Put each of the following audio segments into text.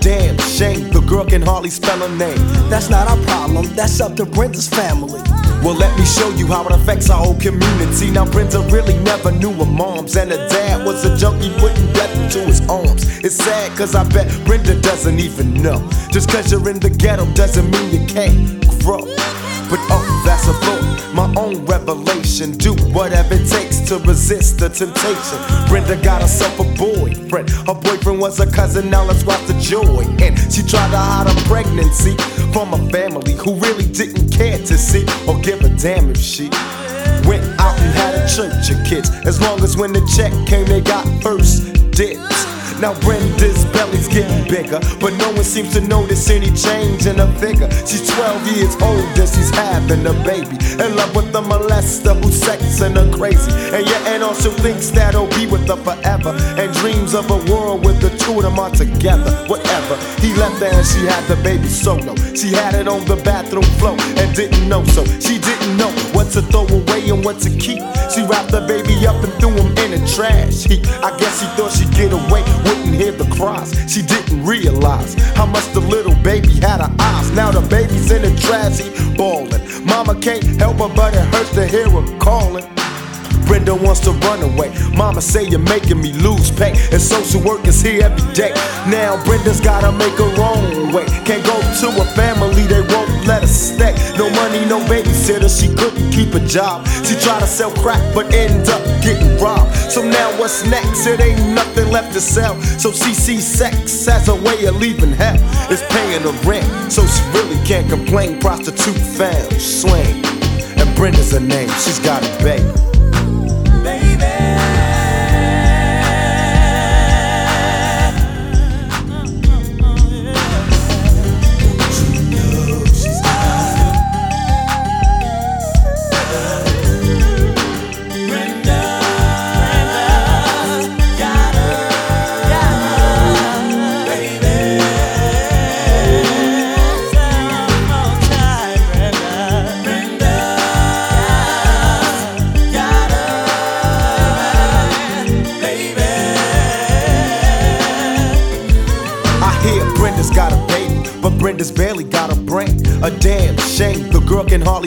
damn shame. The girl can hardly spell her name. That's not our problem, that's up to Brenda's family. Well, let me show you how it affects our whole community. Now, Brenda really never knew her moms, and her dad was a junkie putting death into his arms. It's sad, cause I bet Brenda doesn't even know. Just cause you're in the ghetto doesn't mean you can't grow. But oh, that's a thought, my own revelation. Do whatever it takes to resist the temptation. Brenda got herself a boyfriend. Her boyfriend was a cousin, now let's watch the joy. And she tried to hide her pregnancy from a family who really didn't care to see or give a damn if she went out and had a church of kids. As long as when the check came, they got first dibs. Now Brenda's belly's getting bigger, but no one seems to notice any change in her figure. She's 12 years old and she's having a baby. In love with the molester who's sexing her crazy. And your aunt also thinks that he'll be with her forever. And dreams of a world with the two of them are together. Whatever. He left her and she had the baby solo. She had it on the bathroom floor and didn't know so. She didn't know what to throw away and what to keep. She wrapped the baby up and threw him in the trash heap. I guess she thought she'd get away wouldn't hear the cries. She didn't realize how much the little baby had her eyes. Now the baby's in the trash, he bawling. Mama can't help her, but it hurts to hear her calling. Brenda wants to run away. Mama say you're making me lose pay. And social work is here every day. Now Brenda's gotta make her own way. Can't go to a family, they won't let her stay. No money, no babysitter, she couldn't keep a job. She tried to sell crack, but ended up getting robbed. So now what's next? It ain't nothing left to sell. So she sees sex as a way of leaving hell. It's paying the rent, so she really can't complain. Prostitute found, swing. And Brenda's her name, she's got a baby.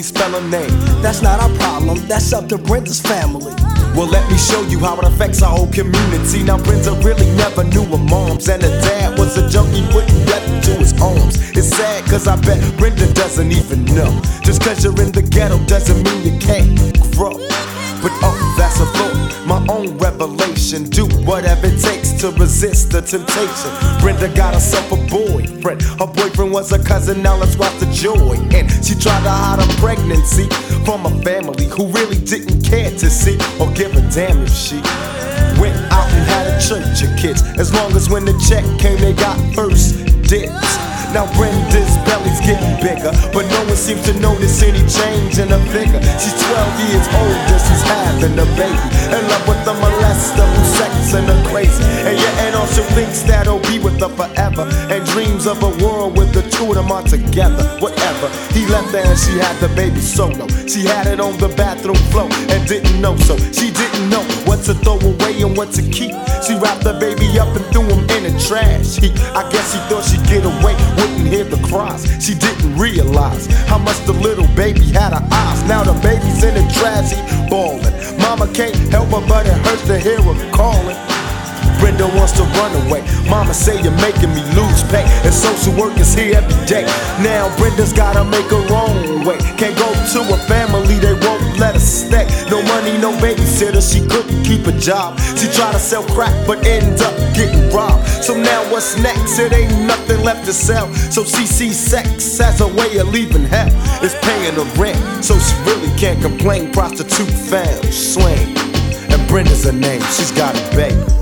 Girl spell her name. That's not our problem, that's up to Brenda's family. Well, let me show you how it affects our whole community. Now, Brenda really never knew her moms, and her dad was a junkie putting death into his arms. It's sad, cause I bet Brenda doesn't even know. Just cause you're in the ghetto doesn't mean you can't grow. But oh, that's a thought, my own revelation. Do whatever it takes to resist the temptation. Brenda got herself a boyfriend. Her boyfriend was a cousin, now let's watch the joy. And she tried to hide her pregnancy from a family who really didn't care to see or give a damn if she went out and had a church of kids. As long as when the check came, they got first dibs. Now Brenda's belly's getting bigger, but no one seems to notice any change in her figure. She's 12 years old and a baby. In love with the molester who's sexing her crazy. And your aunt also thinks that he'll be with her forever. And dreams of a world with the two of them are together. Whatever. He left her and she had the baby solo. She had it on the bathroom floor and didn't know so. She didn't know what to throw away and what to keep. She wrapped the baby up and threw him in the trash heap. I guess she thought she'd get away, wouldn't hear the cries. She didn't realize how much the little baby had her eyes. Now the baby's in the trash heap, bawling. Mama can't help her, but it hurts to hear her calling. Brenda wants to run away. Mama say you're making me lose pay. And social work is here every day. Now Brenda's gotta make her own way. Can't go to a family, they won't let her stay. No money, no babysitter, she couldn't keep a job. She tried to sell crack, but ended up getting robbed. So now what's next? It ain't nothing left to sell. So sees sex as a way of leaving hell. It's paying the rent, so she really can't complain. Prostitute found, swing. And Brenda's her name, she's got a baby.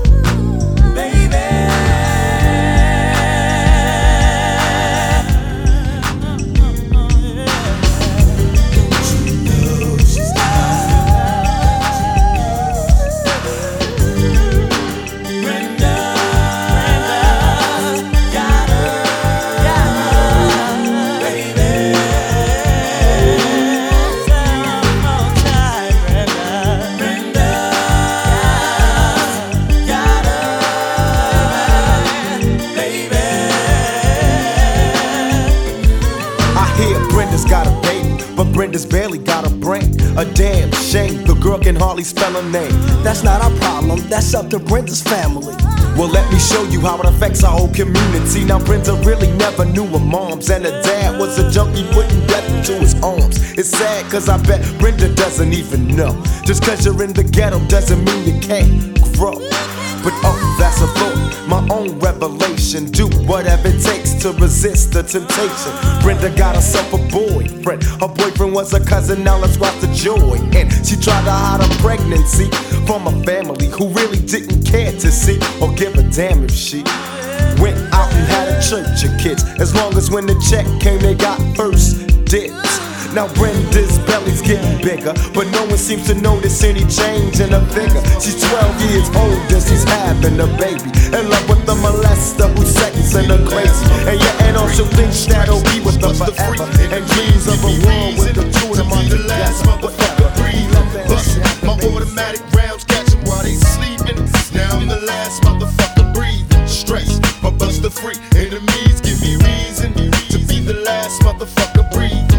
Barely got a brain. A damn shame, the girl can hardly spell her name. That's not our problem, that's up to Brenda's family. Well, let me show you how it affects our whole community. Now, Brenda really never knew her moms, and her dad was a junkie putting death into his arms. It's sad, cause I bet Brenda doesn't even know. Just cause you're in the ghetto doesn't mean you can't grow. But oh, that's a thought, my own revelation. Do whatever it takes to resist the temptation. Brenda got herself a boyfriend. Her boyfriend was a cousin, now let's watch the joy. And she tried to hide her pregnancy from a family who really didn't care to see or give a damn if she went out and had a church of kids. As long as when the check came, they got first dibs. Now Brenda's belly's getting bigger, but no one seems to notice any change in her figure. She's 12 years old and she's having a baby. In love with the molester who's sexing her crazy. And yeah, and also thinks that he'll be with her forever. And dreams of a world with the two of them on the last motherfucker. Bustin' my automatic rounds, catch while they sleeping. Now I'm the last motherfucker breathing. Stress, my buster free. Enemies give me reason to be the last motherfucker breathing.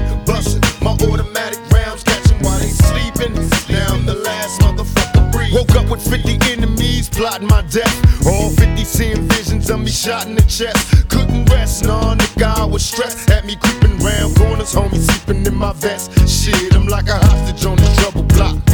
50 enemies plotting my death. All 50 seeing visions of me shot in the chest. Couldn't rest, nah, nigga, I was stressed. Had me creeping round corners, homie sleeping in my vest. Shit, I'm like a hostage on the trouble block.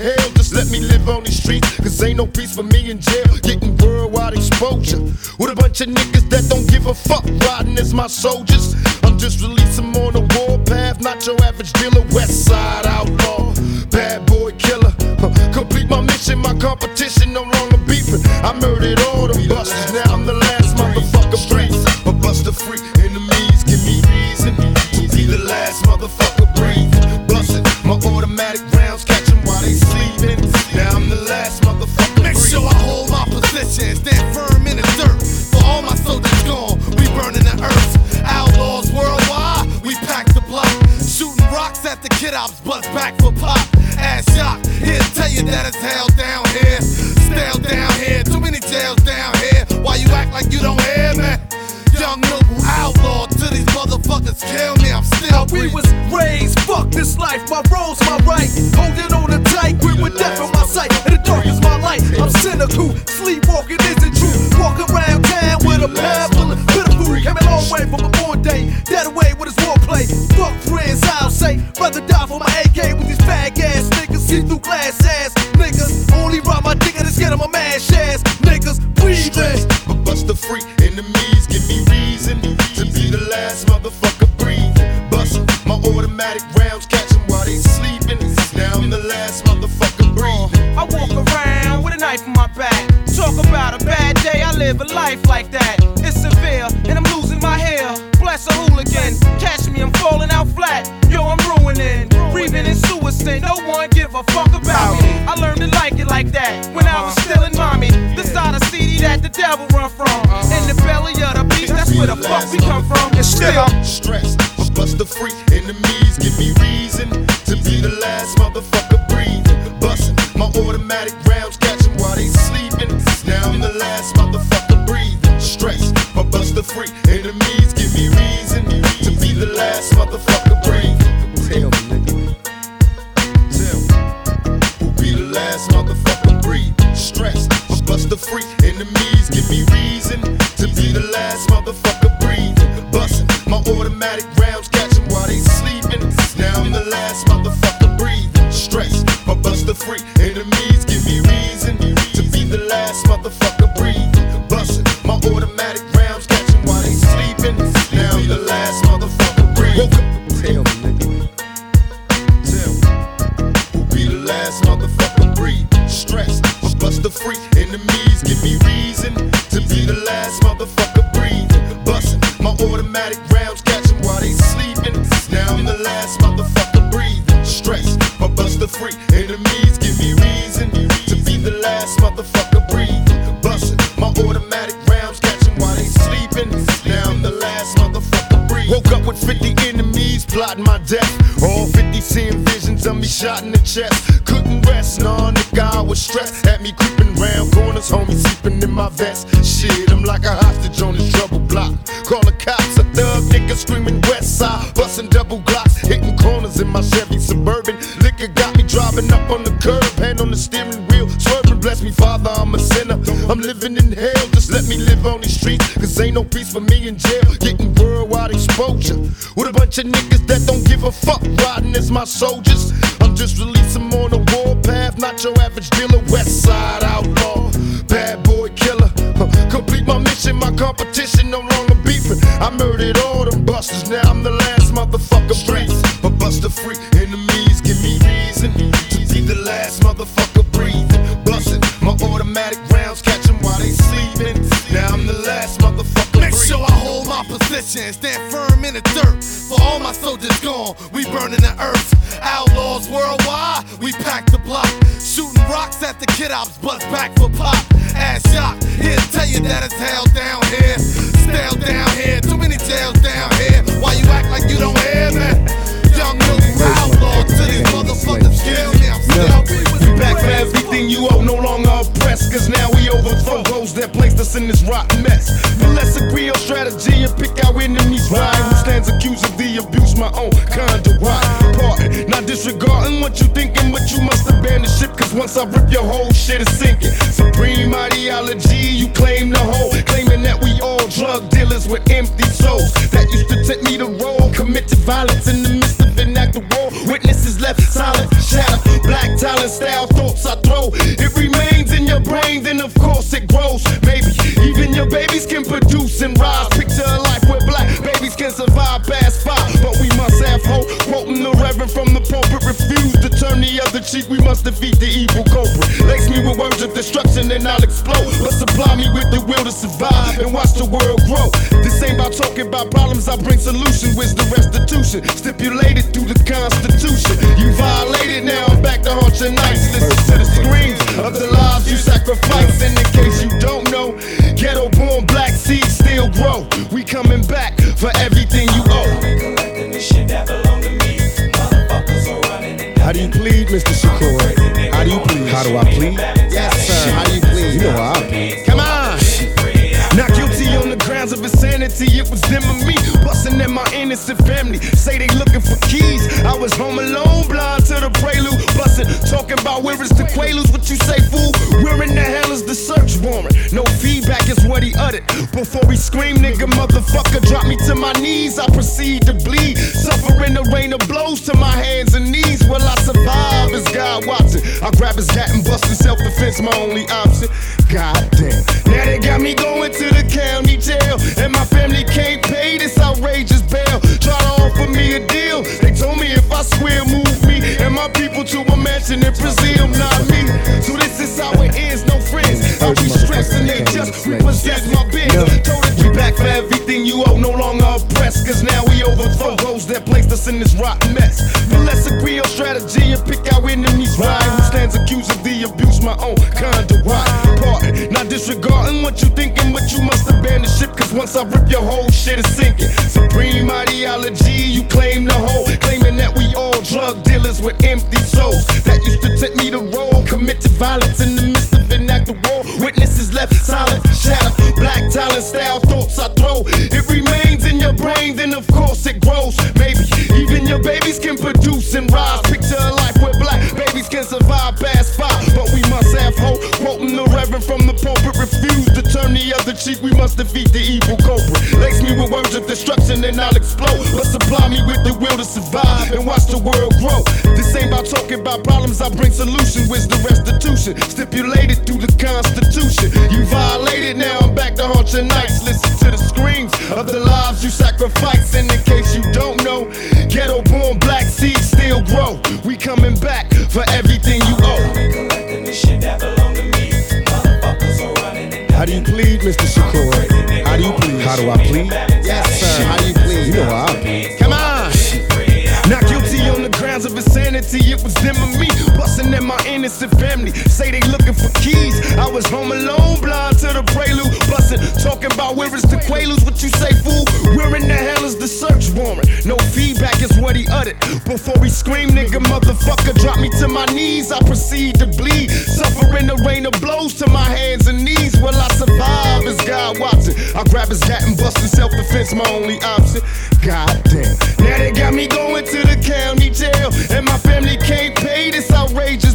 Hell, just let me live on these streets. Cause ain't no peace for me in jail. Getting worldwide exposure. With a bunch of niggas that don't give a fuck, riding as my soldiers. I'm just releasing on the warpath, not your average dealer. West side outlaw, bad boy killer. Huh, Complete my mission, my competition no longer beefing. I murdered all the busters, now I'm the last motherfucker free. A buster free, enemies give me reason be the last motherfucker breathing. Bustin' my automatic say. Rather die for my AK with these fag ass niggas. See through glass ass niggas. Only rob my dick and it's get on my mash ass niggas. Breathing. but buster free. Enemies give me reason to be the last motherfucker breathing. Bust my automatic rounds, catch 'em while they sleeping. Now I'm the last motherfucker breathing. I walk around with a knife in my back. Talk about a bad day, I live a life like that. A fuck about me. I learned to like it like that when I was still in mommy. The side of CD that the devil run from. In the belly of the beast, that's where the fuck we come from. And still, I'm stressed. but buster free. Enemies give me reason to be the last motherfucker breathing. Bustin' my automatic rounds, catch 'em while they sleeping. Now I'm the last motherfucker breathing. Stress, but buster free. Enemies give me reason to be the last motherfucker buster free. Enemies give me reason to be the last motherfucker breathing. Bustin' my automatic rounds, catch 'em while they sleeping. Now I'm the last motherfucker breathing. Stress, but buster free. I'm the last motherfucker breathing. Stress, my buster free. Enemies give me reason to be the last motherfucker breathing. Bustin' my automatic rounds, catching while they sleeping. Now I'm the last motherfucker breathing. Woke up with 50 enemies plotting my death. All 50 seeing visions of me shot in the chest. Couldn't rest, nah, nigga, I was stressed. Had me creeping round corners, homie, sleeping in my vest. Shit, I'm like a hostage on this trouble block. Call the cops, a thug nigga screaming my Chevy Suburban. Liquor got me driving up on the curb, hand on the steering wheel, swerving. Bless me, Father, I'm a sinner. I'm living in hell, just let me live on these streets. Cause ain't no peace for me in jail. Getting worldwide exposure with a bunch of niggas that don't give a fuck. Riding as my soldiers. I'm just releasing on the warpath, not your average dealer. West side outlaw, bad boy killer. Complete my mission, my competition no longer beefing. I murdered all them busters, now I'm the last motherfucker breathing. But buster free enemies give me reason to be the last motherfucker breathing. Busting my automatic rounds, catch 'em while they sleeping. Now I'm the last motherfucker Make breathing. sure I hold my position, stand firm abuse? My own kind conduct. Pardon, not disregarding what you thinking, but you must abandon ship. Cause once I rip your whole shit is sinking. Supreme ideology, you claim the whole. Claiming that we all drug dealers with empty souls. That used to tempt me to roll, commit to violence in the midst of an act of war. Witnesses left silent, shadow, black talent style thoughts I throw. It remains in your brain, then of course it grows. Maybe even your babies can produce and rise. From the pulpit, refuse to turn the other cheek. We must defeat the evil culprit. Lace me with words of destruction and I'll explode. But supply me with the will to survive and watch the world grow. This ain't about talking about problems, I bring solution. Where's the restitution? Stipulated through the Constitution. You violated, now I'm back to haunt your nights. Listen to the screams of the lives you sacrifice. And in case you don't know, ghetto born black seeds still grow. We coming back for everything you How do you plead, Mr. Shakur? How do you plead? How do I plead? Yes, sir. How do you plead? You know how I plead. Come on. Not guilty on the grounds of insanity. It was them and me busting at my innocent family. Say they looking for keys. I was home alone, blind to the prelude. Busting, talking about where is the Quaaludes? What you say, fool? Uttered. Before he screamed, nigga, motherfucker, drop me to my knees. I proceed to bleed, suffering the rain of blows to my hands and knees. Will I survive? Is God watching? I grab his hat and bust in self defense, my only option. God damn. Now they got me going to the county jail, us in this rotten mess. But let's agree on strategy and pick our enemies right. Who stands accused of the abuse? My own kind of conduct. Pardon, not disregarding what you thinking, but you must abandon ship. Cause once I rip your whole shit is sinking. Supreme ideology, you claim the whole. Claiming that we all drug dealers with empty souls. That used to tempt me to roll, commit to violence in the midst of an act of war. Witnesses left silent, shadow, black talent style thoughts I throw. It remains in your brain, then of course it grows. Your babies can produce and rise. Picture a life where black babies can survive past five. But we must have hope. Quoting the reverend from the pulpit, refuse to turn the other cheek. We must defeat the evil culprit. Lace me with words of destruction and I'll explode. But supply me with the will to survive and watch the world grow. This ain't about talking about problems, I bring solution. Where's the restitution? Stipulated through the Constitution. You violated, now I'm back to haunt your nights. Listen to the screams of the lives you sacrifice. And in case you don't still grow. We coming back for everything you owe. How do you plead, Mr. Shakur? How do you plead? How do I plead? Yes, sir. How do you plead? You know how I plead. Come on. Not guilty on the grounds of insanity. It was them and me busting at my innocent family. Say they looking for keys. I was home alone, blind to the prelude. Busting, talking about where is the Quaaludes? What you say, fool? What he uttered. Before he screamed, nigga, motherfucker, drop me to my knees. I proceed to bleed, suffering the rain of blows to my hands and knees. Will I survive? Is God watching? I grab his hat and bust in self defense, my only option. Goddamn. Now they got me going to the county jail, and my family can't pay this outrageous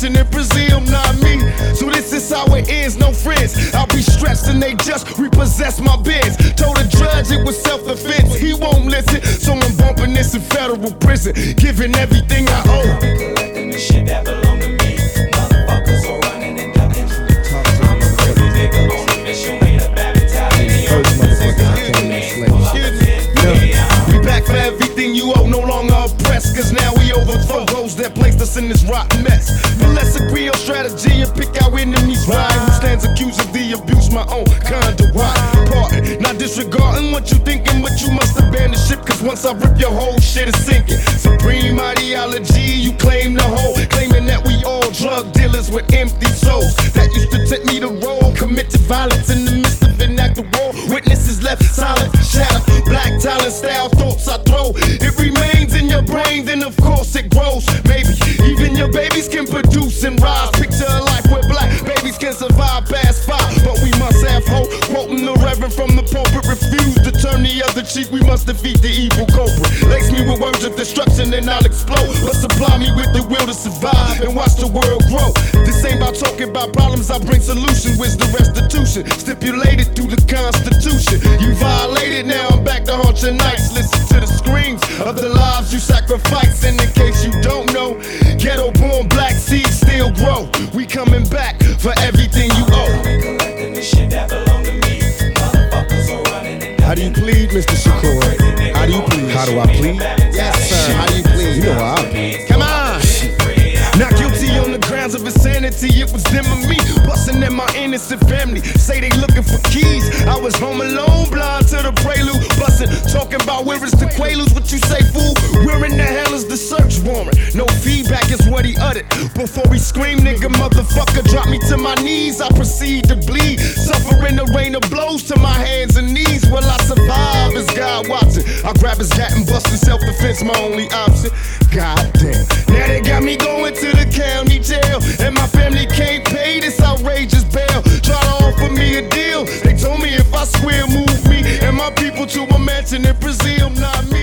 mansion in Brazil, not me. So this is how it ends, no friends. I'll be stressed and they just repossess my beds. Told the judge it was self-defense. He won't listen, so I'm bumping this in federal prison, giving everything I owe. shit that belong own kind of why? Pardon, not disregarding what you thinking, but you must abandon ship. Cause once I rip your whole shit is sinking. Supreme ideology, you claim the whole. Claiming that we all drug dealers with empty souls. That used to take me to roll, committed violence in the must defeat the evil culprit. Lace me with words of destruction and I'll explode. But supply me with the will to survive and watch the world grow. This ain't about talking about problems, I bring solution. Where's the restitution? Stipulated through the Constitution. You violated, now I'm back to haunt your nights. Listen to the screams of the lives you sacrifice. And in case you don't know, ghetto born black seeds still grow. We coming back for everything you owe. How do you plead, Mr. Shakur? How do you plead? How do I plead? Yes, sir. How do you plead? You know how I plead. Come on. Not guilty on the grounds of insanity. It was them and me busting at my innocent family. Say they looking for keys. I was home alone, blind to the prelude bustin'. Talking about where is the Quaaludes, what you say, fool? Where in the hell is the search warrant? No feedback is what he uttered. Before he screamed, nigga, motherfucker, drop me to my knees. I proceed to bleed, suffering the rain of blows to my hands and knees. Will I survive? Is God watching? I grab his hat and bust in self defense, my only option. Goddamn. Now they got me going to the county jail, and my family can't pay this outrageous bail. Try to offer me a deal. They told me if I swear, move in Brazil, not me.